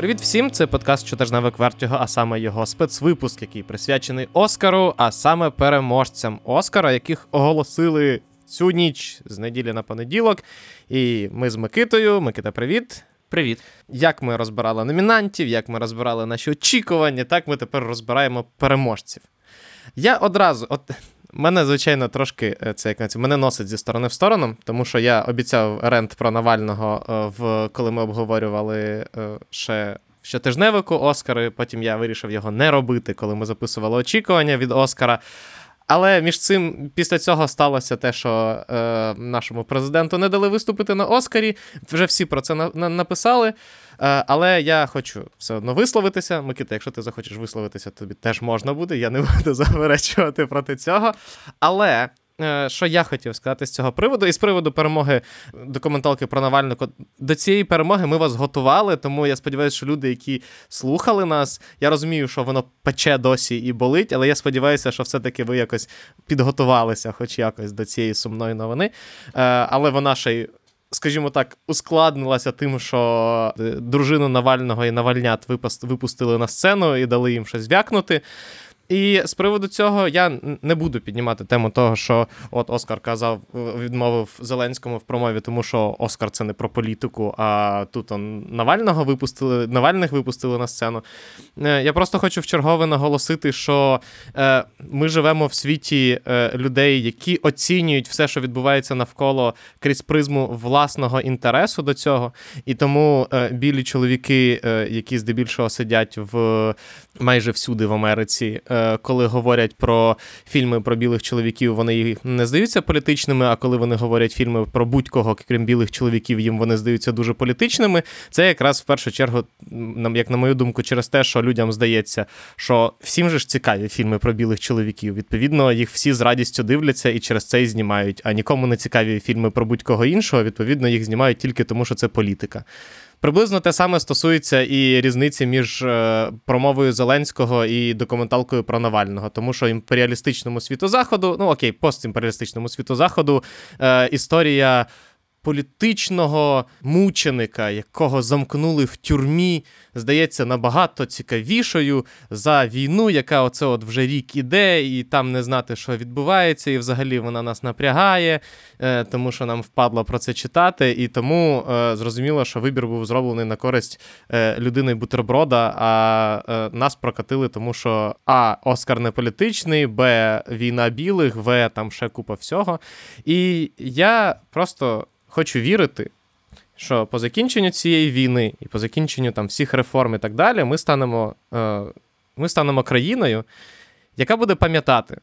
Привіт всім! Це подкаст щотижневик Вертіго, а саме його спецвипуск, який присвячений Оскару, а саме переможцям Оскара, яких оголосили цю ніч з неділі на понеділок. І ми з Микитою. Микита, привіт. Привіт. Як ми розбирали номінантів, як ми розбирали наші очікування, так ми тепер розбираємо переможців. Я одразу, от мене, звичайно, трошки е, це як мене носить зі сторони в сторону, тому що я обіцяв рент про Навального, е, в коли ми обговорювали е, ще щотижневику Оскари. Потім я вирішив його не робити, коли ми записували очікування від Оскара. Але між цим після цього сталося те, що е, нашому президенту не дали виступити на Оскарі. Вже всі про це на, на, написали. Е, але я хочу все одно висловитися. Микита, якщо ти захочеш висловитися, тобі теж можна буде. Я не буду заперечувати проти цього. Але що я хотів сказати з цього приводу, і з приводу перемоги документалки про Навального. До цієї перемоги ми вас готували, тому я сподіваюся, що люди, які слухали нас, я розумію, що воно пече досі і болить, але я сподіваюся, що все-таки ви якось підготувалися, хоч якось до цієї сумної новини. Е, але вона ще й. Скажімо так, ускладнилася тим, що е, дружину Навального і Навальнят випустили на сцену і дали їм щось вякнути. І з приводу цього я не буду піднімати тему того, що от Оскар казав, відмовив Зеленському в промові, тому що Оскар це не про політику, а тут он Навального випустили, Навальних випустили на сцену. Е, я просто хочу в чергове наголосити, що е, ми живемо в світі е, людей, які оцінюють все, що відбувається навколо крізь призму власного інтересу до цього. І тому білі чоловіки, які здебільшого сидять в майже всюди в Америці коли говорять про фільми про білих чоловіків, вони не здаються політичними. А коли вони говорять фільми про будь-кого, крім білих чоловіків, їм вони здаються дуже політичними. Це якраз в першу чергу, як на мою думку, через те, що людям здається, що всім же ж цікаві фільми про білих чоловіків. Відповідно, їх всі з радістю дивляться і через це і знімають. А нікому не цікаві фільми про будь-кого іншого. Відповідно, їх знімають тільки тому, що це політика. Приблизно те саме стосується і різниці між е, промовою Зеленського і документалкою про Навального, тому що імперіалістичному світу заходу, ну окей, постімперіалістичному світу заходу, е, історія політичного мученика, якого замкнули в тюрмі, здається набагато цікавішою за війну, яка оце от вже рік іде, і там не знати, що відбувається, і взагалі вона нас напрягає, е, тому що нам впадло про це читати. І тому е, зрозуміло, що вибір був зроблений на користь е, людини бутерброда, а нас прокатили, тому що А. Оскар не політичний, Б. Війна білих, В. Там ще купа всього. І я просто хочу вірити, що по закінченню цієї війни і по закінченню там всіх реформ і так далі, ми станемо, е, ми станемо країною, яка буде пам'ятати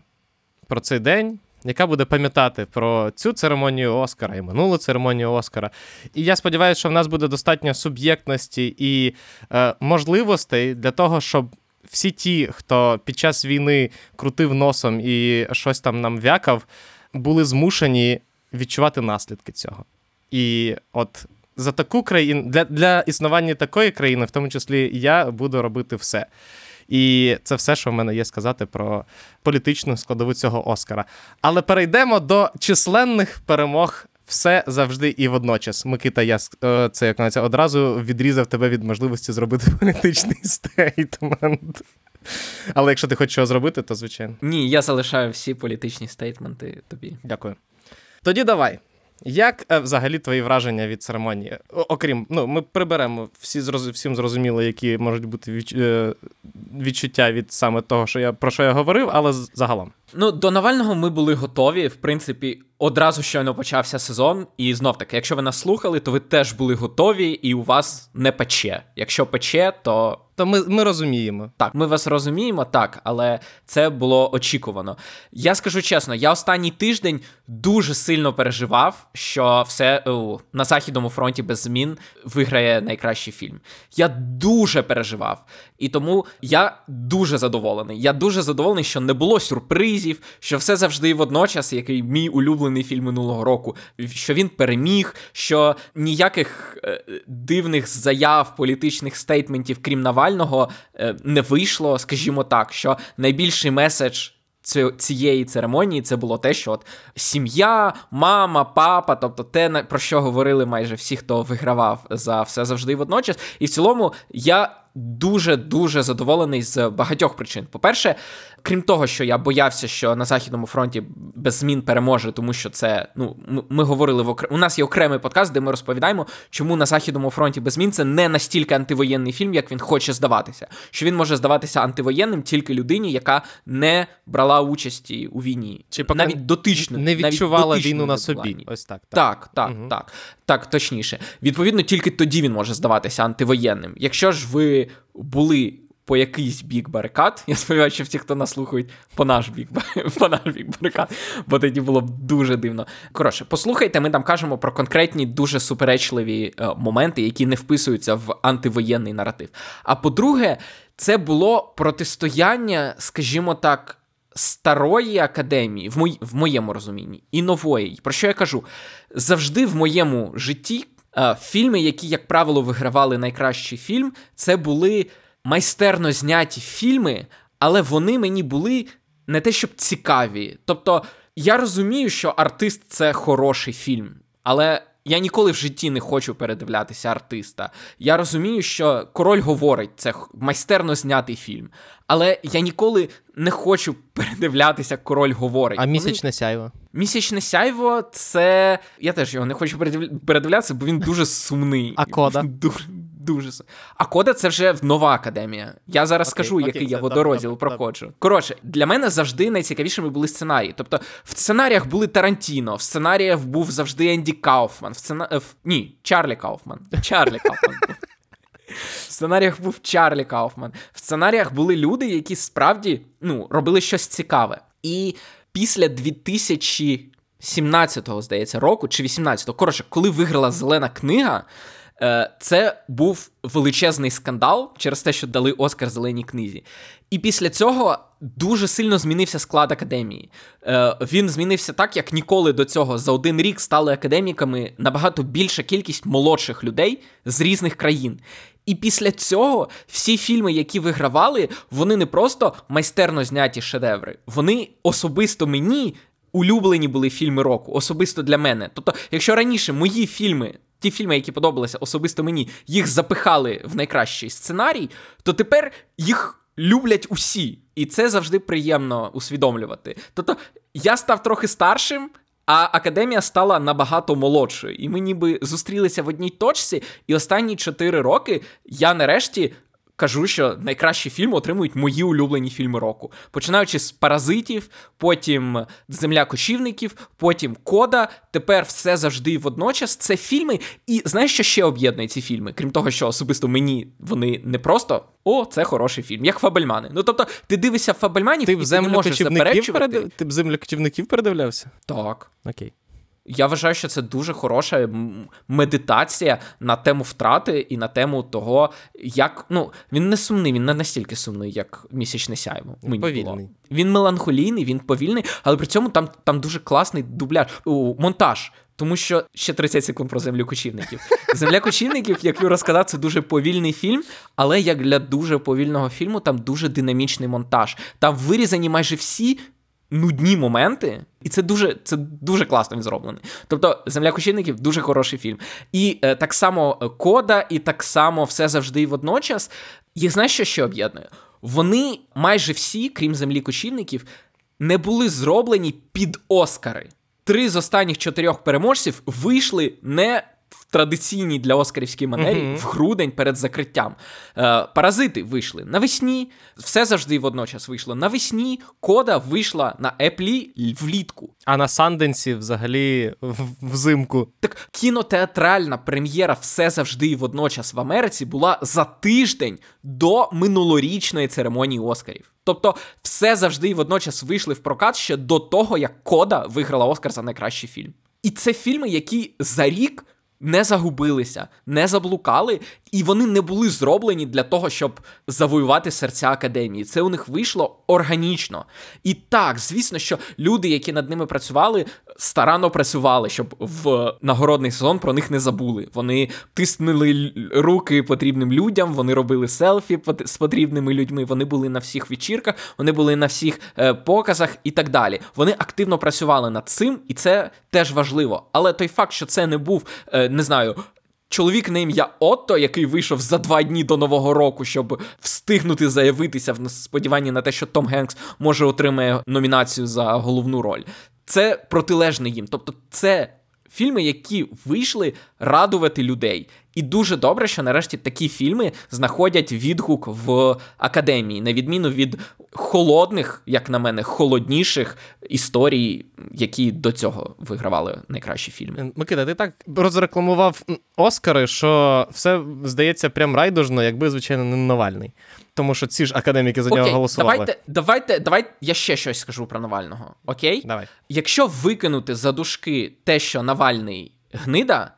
про цей день. Яка буде пам'ятати про цю церемонію Оскара і минулу церемонію Оскара. І я сподіваюся, що в нас буде достатньо суб'єктності і е, можливостей для того, щоб всі ті, хто під час війни крутив носом і щось там нам вякав, були змушені відчувати наслідки цього. І от за таку країну для для існування такої країни, в тому числі я буду робити все. І це все, що в мене є сказати про політичну складову цього Оскара. Але перейдемо до численних перемог. Все завжди і водночас. Микита, я е, це як це одразу відрізав тебе від можливості зробити політичний стейтмент. Але якщо ти хочеш його зробити, то звичайно. Ні, я залишаю всі політичні стейтменти тобі. Дякую. Тоді давай. Як е, взагалі твої враження від церемонії? Окрім, ну, ми приберемо всі всім зрозуміло, які можуть бути е, відчуття від саме того, що я про що я говорив, але загалом. Ну, до Навального ми були готові. В принципі, одразу щойно почався сезон. І знов таки, якщо ви нас слухали, то ви теж були готові, і у вас не пече. Якщо пече, то то ми ми розуміємо. Так, ми вас розуміємо, так, але це було очікувано. Я скажу чесно, я останній тиждень дуже сильно переживав, що все о, на західному фронті без змін виграє найкращий фільм. Я дуже переживав. І тому я дуже задоволений. Я дуже задоволений, що не було сюрпризів, що все завжди водночас, який мій улюблений фільм минулого року, що він переміг, що ніяких е, дивних заяв, політичних стейтментів, крім Навального, е, не вийшло, скажімо так, що найбільший меседж цієї церемонії це було те, що от сім'я, мама, папа, тобто те, про що говорили майже всі, хто вигравав за все завжди водночас. І в цілому я дуже дуже задоволений з багатьох причин. По-перше, крім того, що я боявся, що на західному фронті без змін переможе, тому що це ну ми, ми говорили в окрем... У нас є окремий подкаст, де ми розповідаємо, чому на західному фронті без змін це не настільки антивоєнний фільм, як він хоче здаватися. Що він може здаватися антивоєнним тільки людині, яка не брала участі у війні, чи поки навіть дотично не відчувала навіть війну на собі. Ось так. Так, так, так. Угу. так. Так, точніше. Відповідно, тільки тоді він може здаватися антивоєнним. Якщо ж ви були по якийсь бік барикад. Я сподіваюся, що всі, хто нас слухають, по наш бік по наш бік барикад, бо тоді було б дуже дивно. Коротше, послухайте, ми там кажемо про конкретні дуже суперечливі е, моменти, які не вписуються в антивоєнний наратив. А по-друге, це було протистояння, скажімо так. Старої академії, в, мої, в моєму розумінні, і нової. Про що я кажу? Завжди в моєму житті фільми, які, як правило, вигравали найкращий фільм, це були майстерно зняті фільми, але вони мені були не те, щоб цікаві. Тобто, я розумію, що артист це хороший фільм, але. Я ніколи в житті не хочу передивлятися артиста. Я розумію, що король говорить, це майстерно знятий фільм. Але я ніколи не хочу передивлятися король говорить. А місячне сяйво? Місячне сяйво, це. Я теж його не хочу передивлятися, бо він дуже сумний. А кода? Дуже дуже. А кода це вже нова академія. Я зараз okay, скажу, okay, який okay, я водорозділ проходжу. Коротше, для мене завжди найцікавішими були сценарії. Тобто, в сценаріях були Тарантіно, в сценаріях був завжди Енді Кауфман. В сцена... в... Ні, Чарлі Кауфман. Чарлі Кауфман. В сценаріях був Чарлі Кауфман. В сценаріях були люди, які справді ну, робили щось цікаве. І після 2017-го, здається, року чи 18-го, коротше, коли виграла зелена книга. Е, це був величезний скандал через те, що дали Оскар зеленій книзі. І після цього дуже сильно змінився склад академії. Е, він змінився так, як ніколи до цього. За один рік стали академіками набагато більша кількість молодших людей з різних країн. І після цього всі фільми, які вигравали, вони не просто майстерно зняті шедеври, вони особисто мені. Улюблені були фільми року, особисто для мене. Тобто, якщо раніше мої фільми ті фільми, які подобалися особисто мені, їх запихали в найкращий сценарій, то тепер їх люблять усі. І це завжди приємно усвідомлювати. Тобто я став трохи старшим. А академія стала набагато молодшою, і ми ніби зустрілися в одній точці. І останні чотири роки я нарешті кажу, що найкращі фільми отримують мої улюблені фільми року. Починаючи з паразитів, потім Земля кочівників, потім Кода. Тепер все завжди водночас. Це фільми. І знаєш, що ще об'єднує ці фільми? Крім того, що особисто мені вони не просто о, це хороший фільм, як Фабельмани. Ну тобто, ти дивишся Фабельманів, ти і ти не можеш заперечувати. Перед... Ти б землю кочівників передивлявся? Так. Окей. Я вважаю, що це дуже хороша медитація на тему втрати і на тему того, як ну він не сумний, він не настільки сумний, як місячне сяйво. Мені повільний. Було. Він меланхолійний, він повільний, але при цьому там там дуже класний дубляж, у, монтаж. Тому що ще 30 секунд про землю кочівників. Земля кочівників, як Юра сказав, це дуже повільний фільм, але як для дуже повільного фільму, там дуже динамічний монтаж. Там вирізані майже всі нудні моменти, і це дуже це дуже класно він зроблений. Тобто, Земля кочівників дуже хороший фільм. І е, так само е, кода, і так само все завжди і водночас. Їх знаєш, що ще об'єднує? Вони майже всі, крім землі кочівників, не були зроблені під Оскари. Три з останніх чотирьох переможців вийшли не в традиційній для Оскарівській манері mm-hmm. в грудень перед закриттям. Е, Паразити вийшли навесні, все завжди водночас вийшло навесні. Кода вийшла на Еплі влітку. А на Санденсі взагалі взимку. Так кінотеатральна прем'єра все завжди і водночас в Америці була за тиждень до минулорічної церемонії Оскарів. Тобто, все завжди і водночас вийшли в прокат ще до того, як Кода виграла Оскар за найкращий фільм. І це фільми, які за рік не загубилися, не заблукали І вони не були зроблені для того, щоб завоювати серця академії. Це у них вийшло органічно. І так, звісно, що люди, які над ними працювали, старанно працювали, щоб в нагородний сезон про них не забули. Вони тиснули руки потрібним людям, вони робили селфі з потрібними людьми. Вони були на всіх вечірках, вони були на всіх е, показах і так далі. Вони активно працювали над цим, і це теж важливо. Але той факт, що це не був, е, не знаю. Чоловік на ім'я Отто, який вийшов за два дні до нового року, щоб встигнути заявитися в сподіванні на те, що Том Генкс може отримає номінацію за головну роль. Це протилежне їм. Тобто, це фільми, які вийшли радувати людей. І дуже добре, що нарешті такі фільми знаходять відгук в академії, на відміну від холодних, як на мене, холодніших історій, які до цього вигравали найкращі фільми. Микита, ти так розрекламував Оскари, що все здається прям райдужно, якби звичайно не Навальний. Тому що ці ж академіки за Окей, нього голосували. Давайте, давайте, давайте я ще щось скажу про Навального. Окей? Давай. Якщо викинути за дужки те, що Навальний гнида,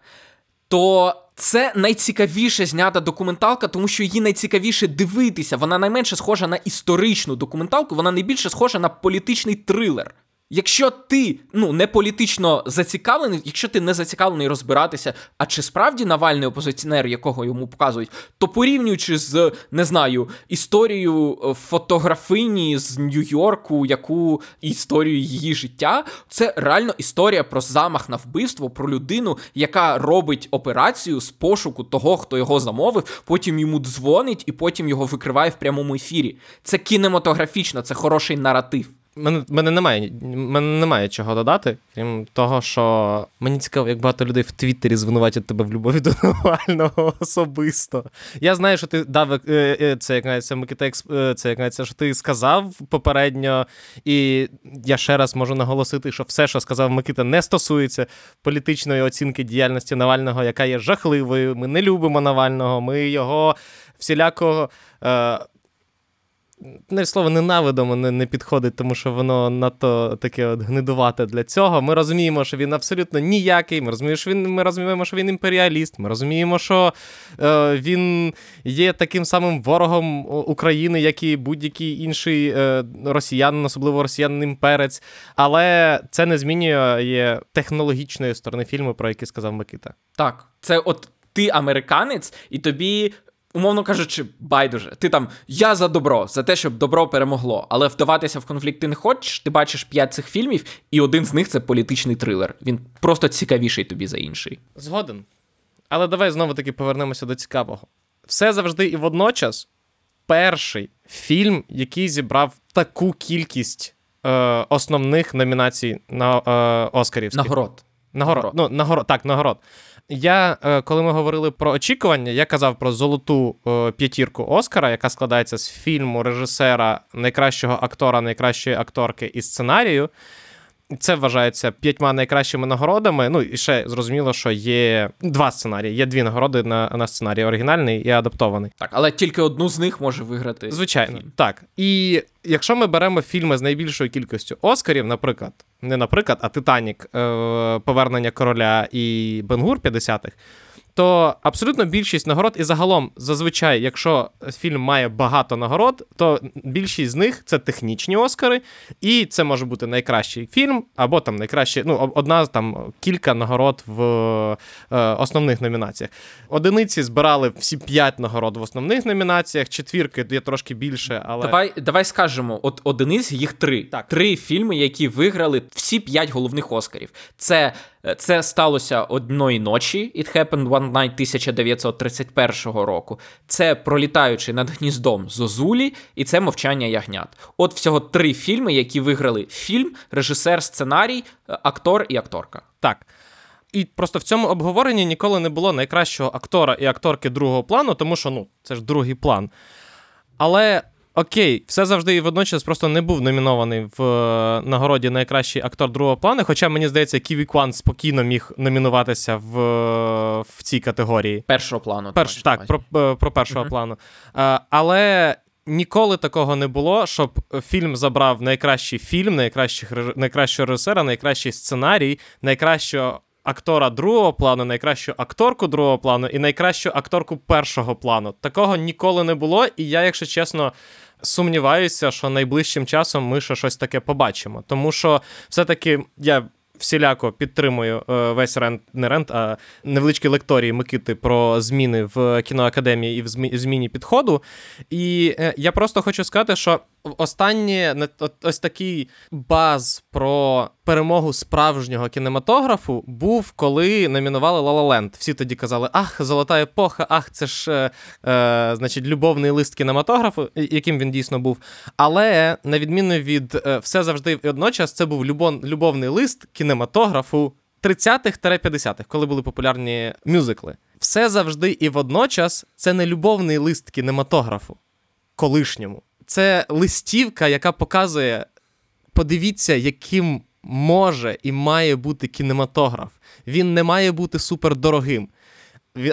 то це найцікавіше знята документалка, тому що її найцікавіше дивитися. Вона найменше схожа на історичну документалку, вона найбільше схожа на політичний трилер. Якщо ти ну не політично зацікавлений, якщо ти не зацікавлений розбиратися, а чи справді Навальний опозиціонер, якого йому показують, то порівнюючи з не знаю історією е, фотографині з Нью-Йорку, яку історію її життя, це реально історія про замах на вбивство, про людину, яка робить операцію з пошуку того, хто його замовив, потім йому дзвонить і потім його викриває в прямому ефірі. Це кінематографічно, це хороший наратив. Мене мене немає мене немає чого додати, крім того, що мені цікаво, як багато людей в Твіттері звинуватять тебе в любові до Навального особисто. Я знаю, що ти дав е, е, це як навіть Микита, е, це як навіть, що ти сказав попередньо, і я ще раз можу наголосити, що все, що сказав Микита, не стосується політичної оцінки діяльності Навального, яка є жахливою. Ми не любимо Навального, ми його всіляко не слово ненавидимо не, не підходить, тому що воно надто таке от гнидувате для цього. Ми розуміємо, що він абсолютно ніякий. Ми розуміємо, що він ми розуміємо, що він імперіаліст. Ми розуміємо, що е, він є таким самим ворогом України, як і будь-який інший е, росіянин, особливо росіянин імперець. Але це не змінює технологічної сторони фільму, про який сказав Микита. Так, це от. Ти американець, і тобі умовно кажучи, байдуже. Ти там я за добро, за те, щоб добро перемогло. Але вдаватися в конфлікт ти не хочеш. Ти бачиш п'ять цих фільмів, і один з них це політичний трилер. Він просто цікавіший тобі за інший. Згоден. Але давай знову таки повернемося до цікавого. Все завжди і водночас перший фільм, який зібрав таку кількість е, основних номінацій на е, Оскарівських. Нагород. Нагород. Нагород. Ну, нагород. Так, нагород. Я, е, коли ми говорили про очікування, я казав про золоту е, п'ятірку Оскара, яка складається з фільму, режисера, найкращого актора, найкращої акторки і сценарію. Це вважається п'ятьма найкращими нагородами. Ну і ще зрозуміло, що є два сценарії. Є дві нагороди на на сценарій оригінальний і адаптований. Так, але тільки одну з них може виграти. Звичайно, фільм. так. І якщо ми беремо фільми з найбільшою кількістю Оскарів, наприклад, не наприклад, а Титанік, е, Повернення короля і Бенгур 50-х, то абсолютно більшість нагород, і загалом, зазвичай, якщо фільм має багато нагород, то більшість з них це технічні Оскари, і це може бути найкращий фільм, або там найкращий, ну, одна там кілька нагород в е, основних номінаціях. Одиниці збирали всі п'ять нагород в основних номінаціях, четвірки є трошки більше, але. Давай давай скажемо: от одиниць їх три. Так. Три фільми, які виграли всі п'ять головних Оскарів. Це це сталося одної ночі. It happened one night 1931 року. Це пролітаючи над гніздом Зозулі, і це мовчання ягнят. От всього три фільми, які виграли фільм, режисер, сценарій, е, актор і акторка. Так. І просто в цьому обговоренні ніколи не було найкращого актора і акторки другого плану, тому що ну, це ж другий план. Але Окей, все завжди і водночас просто не був номінований в е, нагороді найкращий актор другого плану. Хоча мені здається, Ківі Кван спокійно міг номінуватися в в цій категорії. Першого плану. Перш, так, про е, про першого uh-huh. плану. А, е, але ніколи такого не було, щоб фільм забрав найкращий фільм, найкращих, найкращого режисера, найкращий сценарій, найкращого актора другого плану, найкращу акторку другого плану і найкращу акторку першого плану. Такого ніколи не було, і я, якщо чесно. Сумніваюся, що найближчим часом ми ще щось таке побачимо. Тому що все-таки я всіляко підтримую е, весь рент, не рент, а невеличкі лекторії Микити про зміни в кіноакадемії і в зміні підходу. І е, я просто хочу сказати, що останнє ось такий баз про перемогу справжнього кінематографу був, коли номінували La La Land. Всі тоді казали: Ах, золота епоха, ах, це ж е, е, значить, любовний лист кінематографу, яким він дійсно був. Але на відміну від е, все завжди і одночас, це був любов, любовний лист кінематографу 30-х-50-х, коли були популярні мюзикли. Все завжди і водночас це не любовний лист кінематографу колишньому це листівка, яка показує: подивіться, яким може і має бути кінематограф. Він не має бути супердорогим.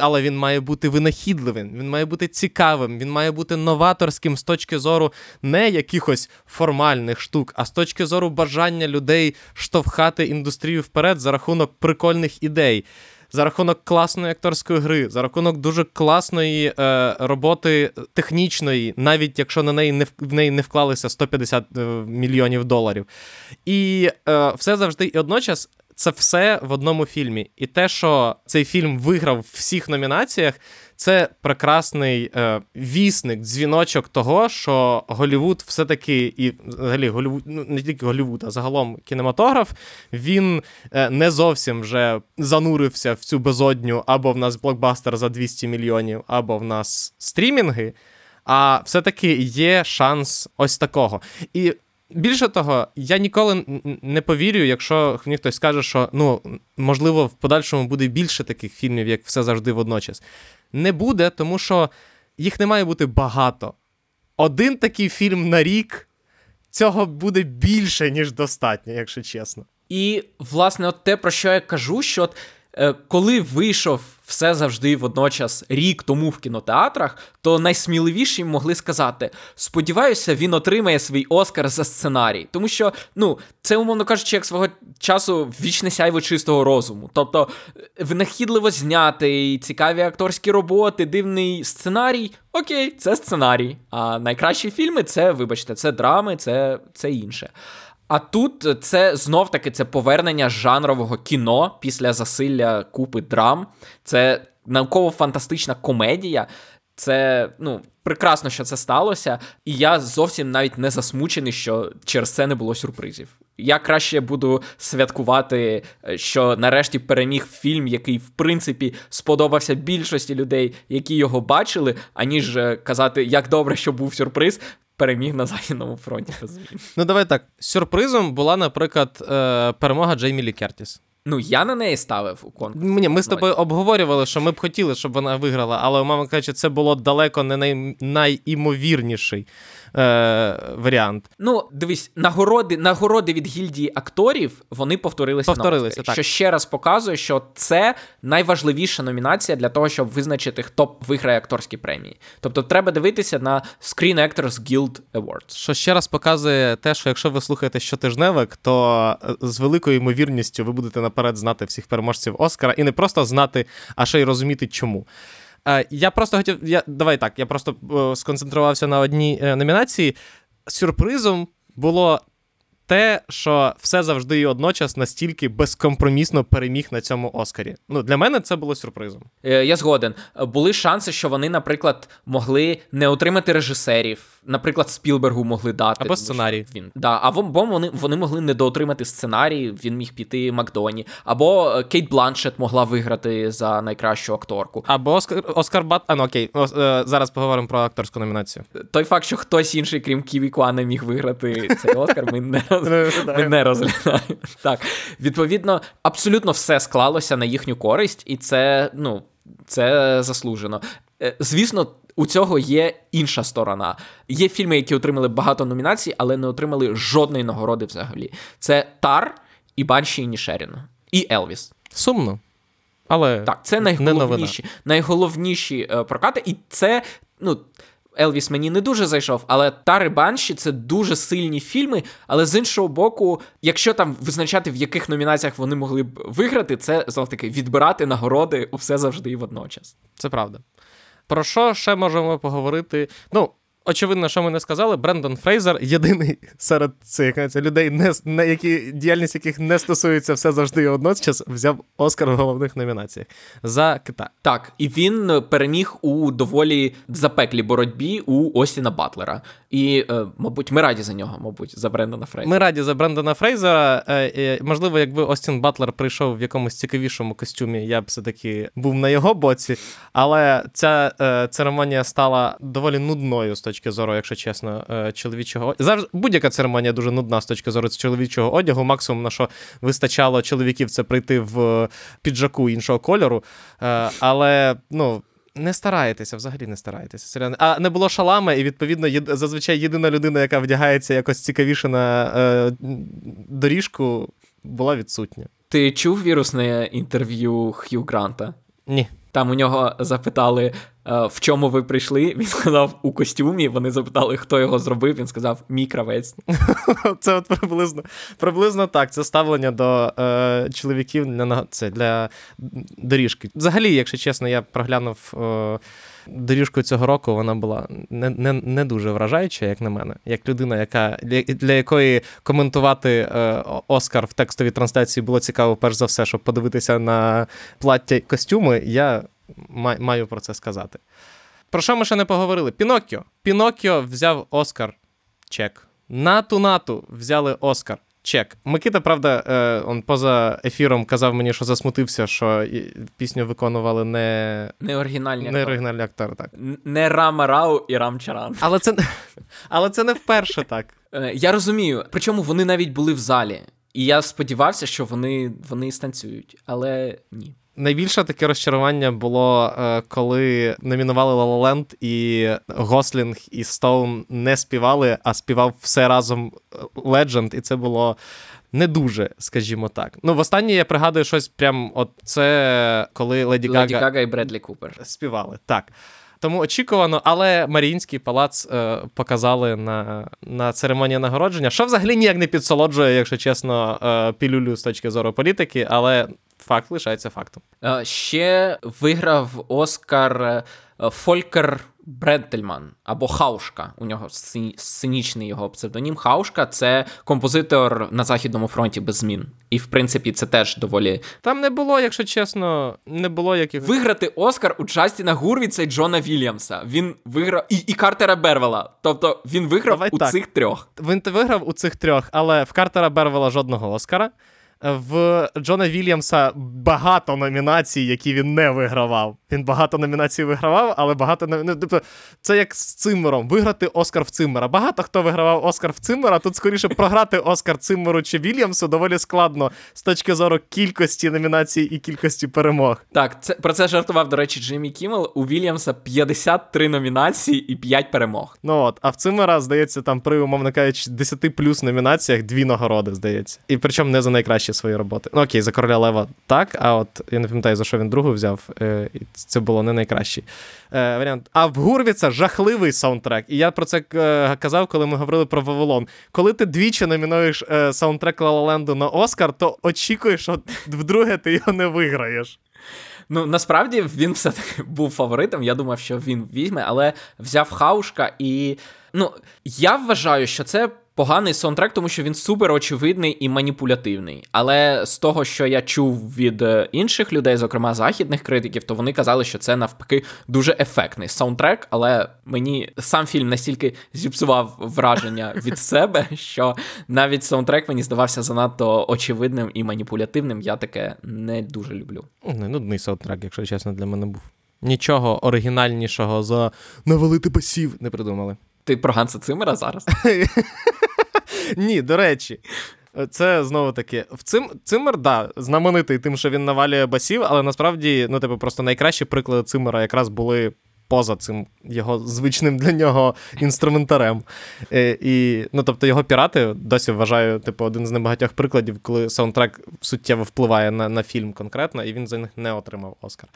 Але він має бути винахідливим, він має бути цікавим, він має бути новаторським з точки зору не якихось формальних штук, а з точки зору бажання людей штовхати індустрію вперед за рахунок прикольних ідей за рахунок класної акторської гри, за рахунок дуже класної е, роботи технічної, навіть якщо на неї не в неї не вклалися 150 е, мільйонів доларів. І е, все завжди і одночас. Це все в одному фільмі. І те, що цей фільм виграв в всіх номінаціях, це прекрасний е, вісник, дзвіночок того, що Голівуд все-таки і взагалі Голівуд, ну не тільки Голівуд, а загалом кінематограф, він е, не зовсім вже занурився в цю безодню, або в нас блокбастер за 200 мільйонів, або в нас стрімінги. А все-таки є шанс ось такого. І Більше того, я ніколи не повірю, якщо мені хтось скаже, що ну можливо в подальшому буде більше таких фільмів, як все завжди водночас не буде, тому що їх не має бути багато. Один такий фільм на рік цього буде більше, ніж достатньо, якщо чесно. І, власне, от те, про що я кажу, що от Е, коли вийшов все завжди водночас рік тому в кінотеатрах, то найсміливіші могли сказати: сподіваюся, він отримає свій Оскар за сценарій. Тому що, ну, це, умовно кажучи, як свого часу вічне сяйво чистого розуму. Тобто винахідливо знятий, цікаві акторські роботи, дивний сценарій. Окей, це сценарій. А найкращі фільми це, вибачте, це драми, це, це інше. А тут це знов таки це повернення жанрового кіно після засилля купи драм. Це науково-фантастична комедія. Це ну прекрасно, що це сталося, і я зовсім навіть не засмучений, що через це не було сюрпризів. Я краще буду святкувати, що нарешті переміг фільм, який в принципі сподобався більшості людей, які його бачили, аніж казати, як добре, що був сюрприз переміг на Західному фронті. Ну, давай так. Сюрпризом була, наприклад, е, перемога Джеймі Лі Кертіс. Ну, я на неї ставив у конкурс. Ні, Ми з тобою обговорювали, що ми б хотіли, щоб вона виграла, але, мамо кажучи, це було далеко не най... найімовірніший е, варіант. Ну, дивись, нагороди нагороди від гільдії акторів вони повторилися, повторилися так. що ще раз показує, що це найважливіша номінація для того, щоб визначити, хто виграє акторські премії. Тобто, треба дивитися на Screen Actors Guild Awards. Що ще раз показує те, що якщо ви слухаєте щотижневик, то е, з великою ймовірністю ви будете наперед знати всіх переможців Оскара і не просто знати, а ще й розуміти, чому. Е, я просто хотів. Я, Давай так, я просто е, сконцентрувався на одній е, номінації. Сюрпризом було те, що все завжди і одночас настільки безкомпромісно переміг на цьому Оскарі. Ну, Для мене це було сюрпризом. Я згоден. Були шанси, що вони, наприклад, могли не отримати режисерів наприклад, Спілбергу могли дати. Або сценарій. Він да, або вони вони могли недоотримати сценарій, він міг піти Макдоні, або е, Кейт Бланшет могла виграти за найкращу акторку. Або Оскар Оскар Бат. А, ну окей, О, е, зараз поговоримо про акторську номінацію. Той факт, що хтось інший, крім Ківі Куа, міг виграти цей Оскар, ми не ми не розглядаємо. Так, відповідно, абсолютно все склалося на їхню користь, і це, ну. Це заслужено. Е, звісно, у цього є інша сторона. Є фільми, які отримали багато номінацій, але не отримали жодної нагороди взагалі. Це Тар і Банші і Нішерін. І Елвіс. Сумно. Але так, це найголовніші найголовніші е, прокати, і це, ну. Елвіс мені не дуже зайшов, але Тари Банші це дуже сильні фільми. Але з іншого боку, якщо там визначати, в яких номінаціях вони могли б виграти, це знов таки відбирати нагороди все завжди і водночас. Це правда. Про що ще можемо поговорити? Ну, очевидно, що ми не сказали, Брендон Фрейзер єдиний серед цих людей, не, на які, діяльність яких не стосується все завжди і одночас, взяв Оскар в головних номінаціях за Китай. Так, і він переміг у доволі запеклій боротьбі у Остіна Батлера. І, е, мабуть, ми раді за нього, мабуть, за Брендона Фрейзера. Ми раді за Брендона Фрейзера. Е, е, можливо, якби Остін Батлер прийшов в якомусь цікавішому костюмі, я б все-таки був на його боці. Але ця е, церемонія стала доволі нудною з точки зору, якщо чесно, е, чоловічого Завжди будь-яка церемонія дуже нудна з точки зору чоловічого одягу. Максимум на що вистачало чоловіків, це прийти в піджаку іншого кольору. Е, але ну. Не стараєтеся, взагалі не стараєтеся. Серйозно. А не було шалама, і відповідно єд... зазвичай єдина людина, яка вдягається якось цікавіше на е, доріжку, була відсутня. Ти чув вірусне інтерв'ю Х'ю Гранта? Ні. Там у нього запитали, е, в чому ви прийшли. Він сказав у костюмі. Вони запитали, хто його зробив. Він сказав мій кравець. Це от приблизно приблизно так. Це ставлення до е, чоловіків для це для доріжки. Взагалі, якщо чесно, я проглянув е, доріжку цього року. Вона була не не, не дуже вражаюча, як на мене, як людина, яка для якої коментувати е, Оскар в текстовій трансляції було цікаво, перш за все, щоб подивитися на плаття й костюми. Я маю про це сказати. Про що ми ще не поговорили? Піноккіо. Піноккіо взяв Оскар. Чек. Нату Нату взяли Оскар. Чек. Микита, правда, е, он поза ефіром казав мені, що засмутився, що пісню виконували не Не оригінальні не оригінальні актори. так. Не Рама Рау і Рам Чаран. Але це але це не вперше так. Е, я розумію. Причому вони навіть були в залі. І я сподівався, що вони, вони станцюють, але ні. Найбільше таке розчарування було, е, коли номінували La La Land і Гослінг і Стоун не співали, а співав все разом Legend, і це було не дуже, скажімо так. Ну, в останнє я пригадую щось прям от це коли Леді Гага... Леді Гага і Бредлі Купер співали. Так. Тому очікувано, але Маріїнський палац е, показали на на церемонії нагородження, що взагалі ніяк не підсолоджує, якщо чесно, е, пілюлю з точки зору політики, але факт лишається фактом. Е, ще виграв Оскар е, Фолькер Брентельман або Хаушка. У нього сценічний його псевдонім. Хаушка це композитор на Західному фронті без змін. І, в принципі, це теж доволі. Там не було, якщо чесно, не було яких. Виграти Оскар у Джастіна Гурвіца і Джона Вільямса. Він виграв і і Картера Бервела. Тобто він виграв Давай у так. цих трьох. Він виграв у цих трьох, але в Картера Бервела жодного Оскара. В Джона Вільямса багато номінацій, які він не вигравав. Він багато номінацій вигравав, але багато ну, тобто, це як з Циммером. Виграти Оскар в Циммера. Багато хто вигравав Оскар в Циммера. Тут скоріше програти Оскар Циммеру чи Вільямсу доволі складно з точки зору кількості номінацій і кількості перемог. Так, це про це жартував, до речі, Джиммі Кіммел. У Вільямса 53 номінації і 5 перемог. Ну от, а в Циммера, здається, там при, умовно кажучи, 10 плюс номінаціях дві нагороди, здається. І причому не за найкращі свої роботи. Ну окей, за короля Лева так, а от я не пам'ятаю, за що він другу взяв. Е, і це було не найкращий е, варіант. А в Гурвіца жахливий саундтрек. І я про це е, казав, коли ми говорили про Вавилон. Коли ти двічі номінуєш е, саундтрек Лалаленду на Оскар, то очікуєш, що вдруге ти його не виграєш. Ну, насправді він все-таки був фаворитом. Я думав, що він візьме, але взяв хаушка і. Ну, я вважаю, що це поганий саундтрек, тому що він супер очевидний і маніпулятивний. Але з того, що я чув від е, інших людей, зокрема західних критиків, то вони казали, що це навпаки дуже ефектний саундтрек. Але мені сам фільм настільки зіпсував враження від себе, що навіть саундтрек мені здавався занадто очевидним і маніпулятивним. Я таке не дуже люблю. Не нудний саундтрек, якщо чесно, для мене був. Нічого оригінальнішого за навалити басів не придумали. Ти про Ганса Цимера зараз? Ні, до речі. Це знову таки в цим Цимер, да, знаменитий тим, що він навалює басів, але насправді, ну, типу, просто найкращі приклади Цимера якраз були поза цим його звичним для нього інструментарем. Е, і, ну, Тобто його пірати досі вважаю, типу, один з небагатьох прикладів, коли саундтрек суттєво впливає на на фільм конкретно, і він за них не отримав Оскар.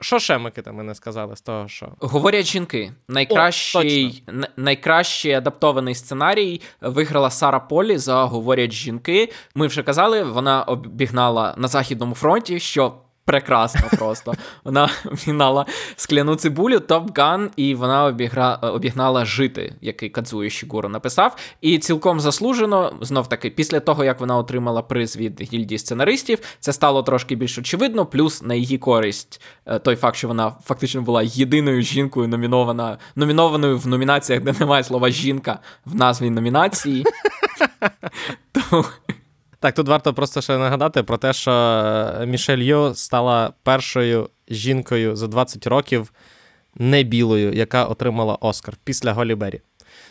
Що ще Микита ми не сказали з того, що. Говорять жінки. Найкращий, О, н- найкращий адаптований сценарій виграла Сара Полі за Говорять жінки. Ми вже казали, вона обігнала на Західному фронті, що прекрасно просто. Вона обігнала скляну цибулю, Топ Ган, і вона обігра... обігнала жити, який Кадзуї Шігуро написав. І цілком заслужено, знов таки, після того, як вона отримала приз від гільдії сценаристів, це стало трошки більш очевидно. Плюс на її користь е, той факт, що вона фактично була єдиною жінкою номінована, номінованою в номінаціях, де немає слова жінка в назві номінації. Тому Так, тут варто просто ще нагадати про те, що е, Мішель Йо стала першою жінкою за 20 років не білою, яка отримала Оскар після Голі Беррі.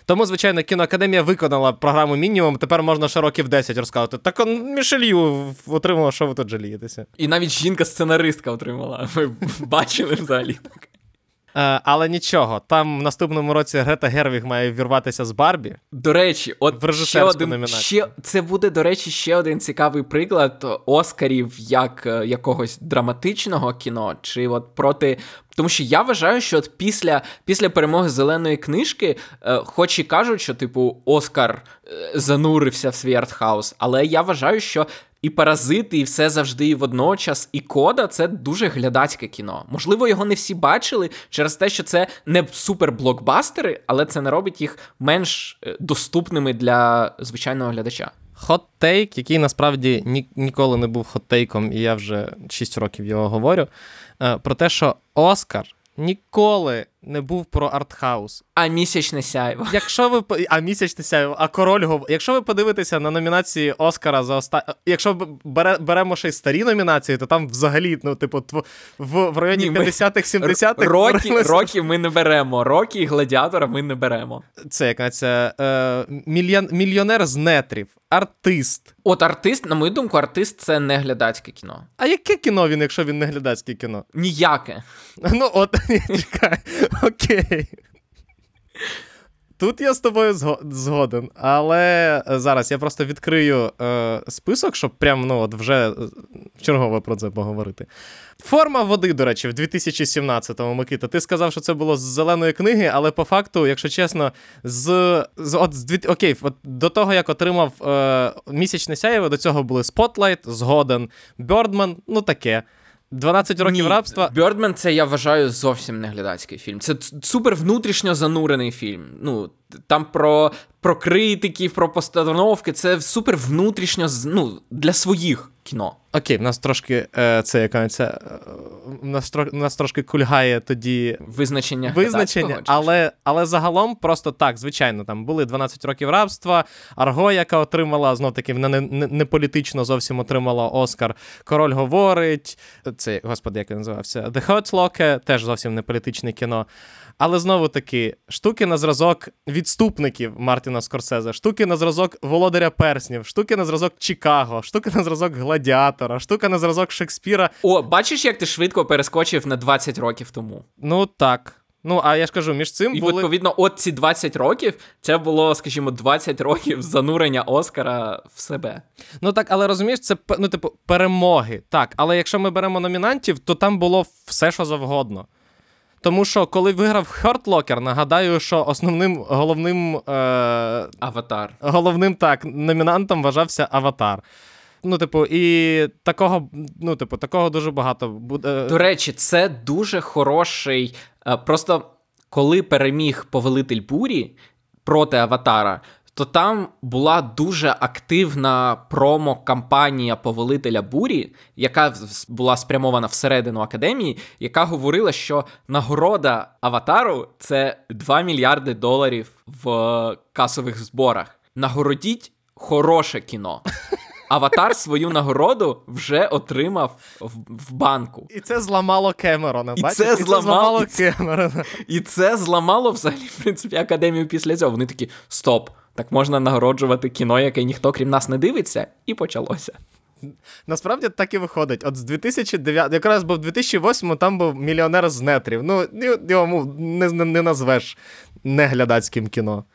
Тому, звичайно, кіноакадемія виконала програму мінімум. Тепер можна ще років 10 розказувати. Так он Мішель Ю отримала, що ви тут жалієтеся. І навіть жінка-сценаристка отримала. Ви бачили взагалі так. Е, але нічого, там в наступному році Грета Гервіг має вірватися з Барбі. До речі, от В ще один номінацію. ще це буде, до речі, ще один цікавий приклад Оскарів як е, якогось драматичного кіно, чи от проти. Тому що я вважаю, що от після, після перемоги зеленої книжки, е, хоч і кажуть, що типу Оскар е, занурився в свій артхаус, але я вважаю, що і паразити, і все завжди водночас, і кода це дуже глядацьке кіно. Можливо, його не всі бачили через те, що це не суперблокбастери, але це не робить їх менш е, доступними для звичайного глядача. Hot take, який насправді ні, ніколи не був hot take ом, і я вже 6 років його говорю. е, Про те, що Оскар ніколи не був про артхаус. А місячне сяйво. Якщо ви а місячне сяйво, а король гов... Якщо ви подивитеся на номінації Оскара за оста... Якщо бере... беремо ще й старі номінації, то там взагалі, ну, типу, тв... в... в районі 50-х, 70-х Рокі, творилися- рокі ми не беремо. Рокі і гладіатора ми не беремо. Це яка це е... мільйон... мільйонер з нетрів, артист. От артист, на мою думку, артист це не глядацьке кіно. А яке кіно він, якщо він не глядацьке кіно? Ніяке. Ну, от, чекай, окей. Тут я з тобою згоден, але е, зараз я просто відкрию е, список, щоб прям ну, от вже е, чергово про це поговорити. Форма води, до речі, в 2017-му, Микита. Ти сказав, що це було з зеленої книги, але по факту, якщо чесно, з, з, от, з окей, от до того, як отримав е, місячне сяєво, до цього були Spotlight, згоден, Birdman, ну таке. 12 років Ні, рабства. Бьордмен це я вважаю зовсім не глядацький фільм. Це супер внутрішньо занурений фільм. Ну, там про, про критиків, про постановки. Це супер внутрішньо ну, для своїх кіно. Окей, в нас трошки е, це яка це. в нас, тро, в нас трошки кульгає тоді Визначення. визначення, але, але загалом просто так, звичайно, там були 12 років рабства, Арго, яка отримала, знов таки, не, не, не політично зовсім отримала Оскар. Король говорить. Це, господи, як він називався? The Hurt Locker, теж зовсім не політичне кіно. Але знову таки, штуки на зразок відступників Мартіна Скорсезе, штуки на зразок Володаря Перснів, штуки на зразок Чикаго, штуки на зразок Гладіатора, штука на зразок Шекспіра. О, бачиш, як ти швидко перескочив на 20 років тому. Ну так. Ну, а я ж кажу, між цим І були. відповідно, от ці 20 років це було, скажімо, 20 років занурення Оскара в себе. Ну так, але розумієш, це ну, типу, перемоги. Так, але якщо ми беремо номінантів, то там було все, що завгодно. Тому що, коли виграв Hurt Locker, нагадаю, що основним головним, е, Аватар. головним так, номінантом вважався Аватар. Ну, типу, і такого, ну, типу, такого дуже багато буде. До речі, це дуже хороший. е, Просто коли переміг повелитель бурі проти Аватара, то там була дуже активна промо-кампанія повелителя бурі, яка була спрямована всередину академії, яка говорила, що нагорода Аватару це 2 мільярди доларів в касових зборах. Нагородіть хороше кіно. Аватар свою нагороду вже отримав в, в банку. І це зламало Кемерона. І бачиш? це і це зламало- Кемерона. І це зламало взагалі, в принципі, академію після цього. Вони такі: стоп, так можна нагороджувати кіно, яке ніхто крім нас не дивиться, і почалося. Насправді так і виходить. От з 2009, якраз був 2008 там був мільйонер з нетрів. Ну, йому не, не, не назвеш неглядацьким кіно.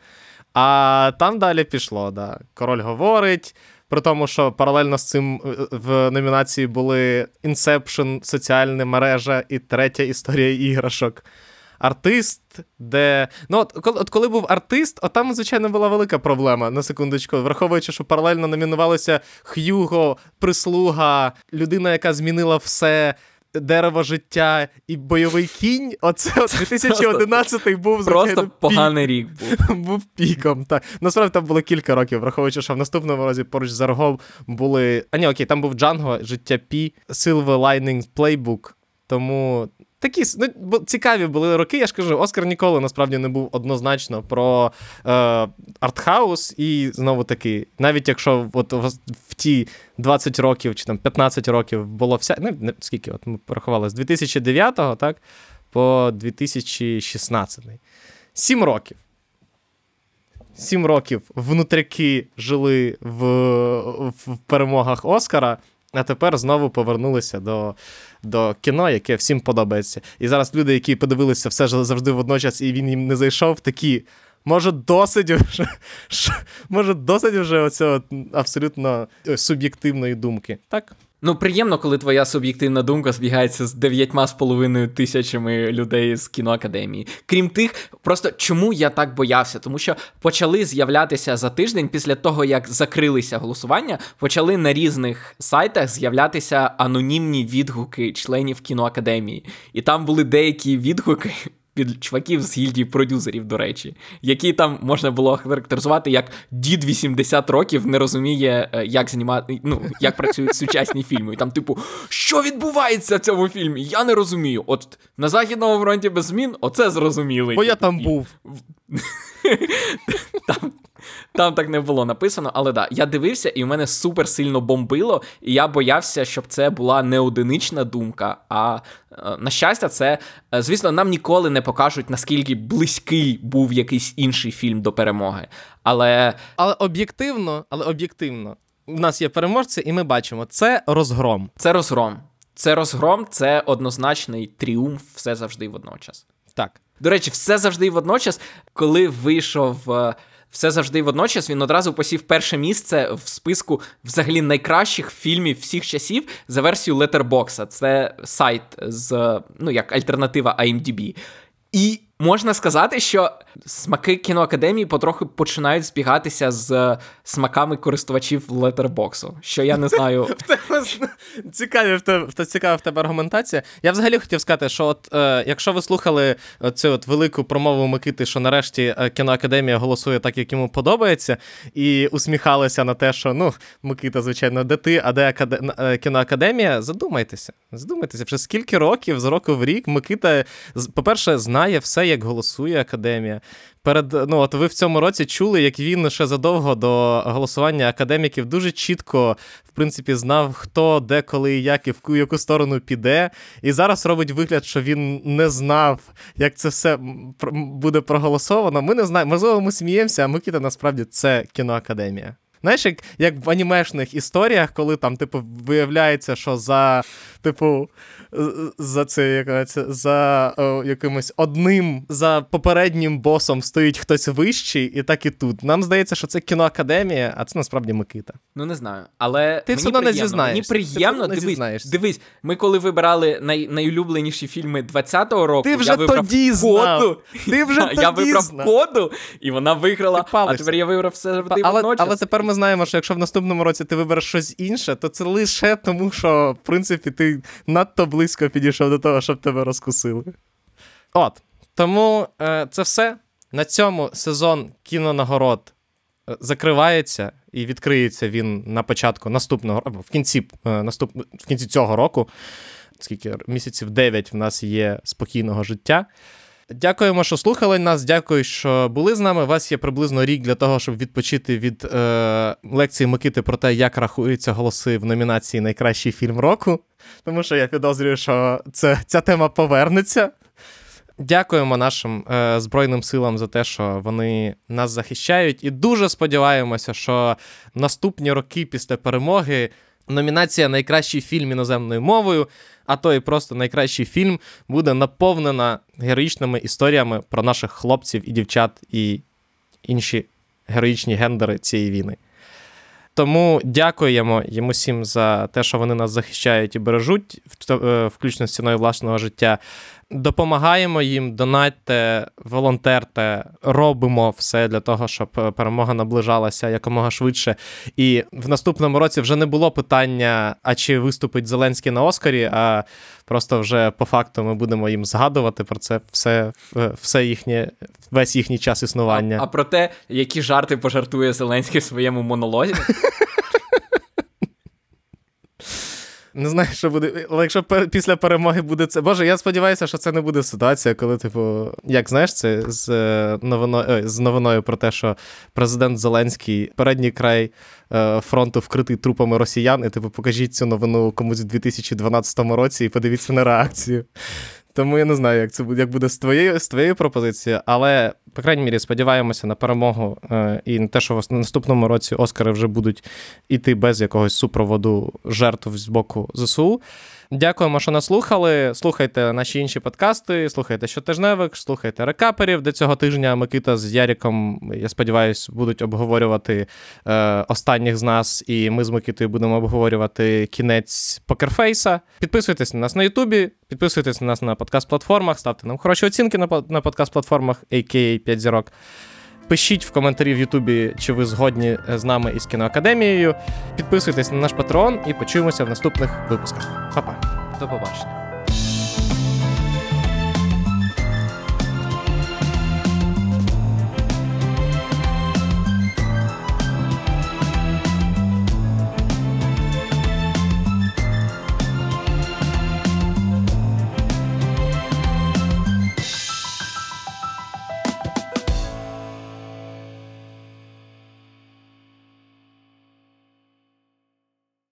А там далі пішло, да. Король говорить, При тому, що паралельно з цим е, в номінації були Inception, соціальна мережа і третя історія іграшок. Артист, де. Ну, от, от коли був артист, от там, звичайно, була велика проблема, на секундочку. Враховуючи, що паралельно номінувалися Х'юго, прислуга, людина, яка змінила все. Дерево життя і бойовий кінь. Оце от 2011 був Просто звичайно, поганий рік був. був піком. Так. Насправді там було кілька років, враховуючи, що в наступному разі поруч з Аргом були. А ні, окей, там був Джанго, життя Пі, Silver Lining Playbook. Тому такі ну, цікаві були роки. Я ж кажу, Оскар ніколи насправді не був однозначно про е, артхаус. І знову таки, навіть якщо от в ті 20 років чи там 15 років було вся. Ну, скільки от ми порахували з 2009 так, по 2016. Сім років. Сім років внутряки жили в, в перемогах Оскара, а тепер знову повернулися до до кіно, яке всім подобається. І зараз люди, які подивилися все завжди водночас, і він їм не зайшов, такі. Може, досить вже може, досить вже оцього абсолютно суб'єктивної думки. Так? Ну, приємно, коли твоя суб'єктивна думка збігається з дев'ятьма з половиною тисячами людей з кіноакадемії. Крім тих, просто чому я так боявся? Тому що почали з'являтися за тиждень після того, як закрилися голосування, почали на різних сайтах з'являтися анонімні відгуки членів кіноакадемії. І там були деякі відгуки від чуваків з гільдії продюсерів, до речі, які там можна було характеризувати як дід 80 років не розуміє, е, як знімати, ну, як працюють сучасні фільми. І там, типу, що відбувається в цьому фільмі? Я не розумію. От на Західному фронті без змін, оце зрозумілий. Бо я там був. Там там так не було написано, але да, я дивився, і в мене супер сильно бомбило, і я боявся, щоб це була не одинична думка. А е, на щастя, це, е, звісно, нам ніколи не покажуть, наскільки близький був якийсь інший фільм до перемоги. Але Але об'єктивно, але об'єктивно, у нас є переможці, і ми бачимо, це розгром. Це розгром. Це розгром, це однозначний тріумф, все завжди водночас. Так. До речі, все завжди водночас, коли вийшов е, все завжди водночас він одразу посів перше місце в списку взагалі найкращих фільмів всіх часів за версією Letterboxd. Це сайт з ну як альтернатива IMDb. І можна сказати, що смаки кіноакадемії потроху починають збігатися з смаками користувачів летербоксу, що я не знаю. Цікаві в тебе цікава в тебе аргументація. Я взагалі хотів сказати, що от е, якщо ви слухали цю велику промову Микити, що нарешті е, кіноакадемія голосує так, як йому подобається, і усміхалися на те, що ну, Микита, звичайно, де ти, а де акад... Е, кіноакадемія, задумайтеся. Задумайтеся, вже скільки років з року в рік Микита, по-перше, знає все, як голосує академія. Перед ну от ви в цьому році чули, як він ще задовго до голосування академіків дуже чітко, в принципі, знав, хто, де, коли, як і в яку сторону піде. І зараз робить вигляд, що він не знав, як це все буде проголосовано. Ми не знаємо. Можливо, ми сміємося, а Микита насправді це кіноакадемія. Знаєш, як як в анімешних історіях, коли там, типу, виявляється, що за, типу, за це як за о, якимось одним за попереднім босом стоїть хтось вищий, і так і тут. Нам здається, що це кіноакадемія, а це насправді Микита. Ну не знаю. Але ти все одно не зізнаєшся. Мені приємно не дивись, дивись, ми коли вибирали най, найулюбленіші фільми 20-го року, ти вже я вибрав тоді знав. коду. Ти вже тоді Я вибрав знав. коду, і вона виграла. А тепер я вибрав все завжди але, але тепер ми знаємо, що якщо в наступному році ти вибереш щось інше, то це лише тому, що в принципі ти надто близько підійшов до того, щоб тебе розкусили. От. Тому е, це все. На цьому сезон кінонагород е, закривається і відкриється він на початку наступного або в кінці е, наступ, в кінці цього року. Скільки місяців 9 в нас є спокійного життя. Дякуємо, що слухали нас. Дякую, що були з нами. У вас є приблизно рік для того, щоб відпочити від е, лекції Микити про те, як рахуються голоси в номінації Найкращий фільм року. Тому що я підозрюю, що це, ця тема повернеться. Дякуємо нашим е, Збройним силам за те, що вони нас захищають, і дуже сподіваємося, що наступні роки після перемоги номінація Найкращий фільм іноземною мовою а то і просто найкращий фільм буде наповнена героїчними історіями про наших хлопців і дівчат і інші героїчні гендери цієї війни. Тому дякуємо їм усім за те, що вони нас захищають і бережуть, е, включно з ціною власного життя. Допомагаємо їм, донатьте, волонтерте, робимо все для того, щоб е, перемога наближалася якомога швидше. І в наступному році вже не було питання, а чи виступить Зеленський на Оскарі, а просто вже по факту ми будемо їм згадувати про це все, е, все їхнє, весь їхній час існування. А, а про те, які жарти пожартує Зеленський в своєму монологі. Не знаю, що буде. Але якщо після перемоги буде це. Боже, я сподіваюся, що це не буде ситуація, коли, типу, як знаєш, це з е, новиною, ой, з новиною про те, що президент Зеленський передній край е, фронту вкритий трупами росіян, і типу, покажіть цю новину комусь у 2012 році і подивіться на реакцію. Тому я не знаю, як це буде, як буде з твоєю з твоєю пропозицією, але, по крайній мірі, сподіваємося на перемогу е, і на те, що в наступному році Оскари вже будуть іти без якогось супроводу жертв з боку ЗСУ. Дякуємо, що нас слухали. Слухайте наші інші подкасти, слухайте щотижневик, слухайте рекаперів. Де цього тижня Микита з Яріком, я сподіваюся, будуть обговорювати е, останніх з нас, і ми з Микитою будемо обговорювати кінець покерфейса. Підписуйтесь на нас на Ютубі, підписуйтесь на нас на подкаст-платформах, ставте нам хороші оцінки на, на подкаст-платформах, a.k.a. 5 зірок. Пишіть в коментарі в Ютубі, чи ви згодні з нами із кіноакадемією. Підписуйтесь на наш патреон і почуємося в наступних випусках. Па-па! До побачення.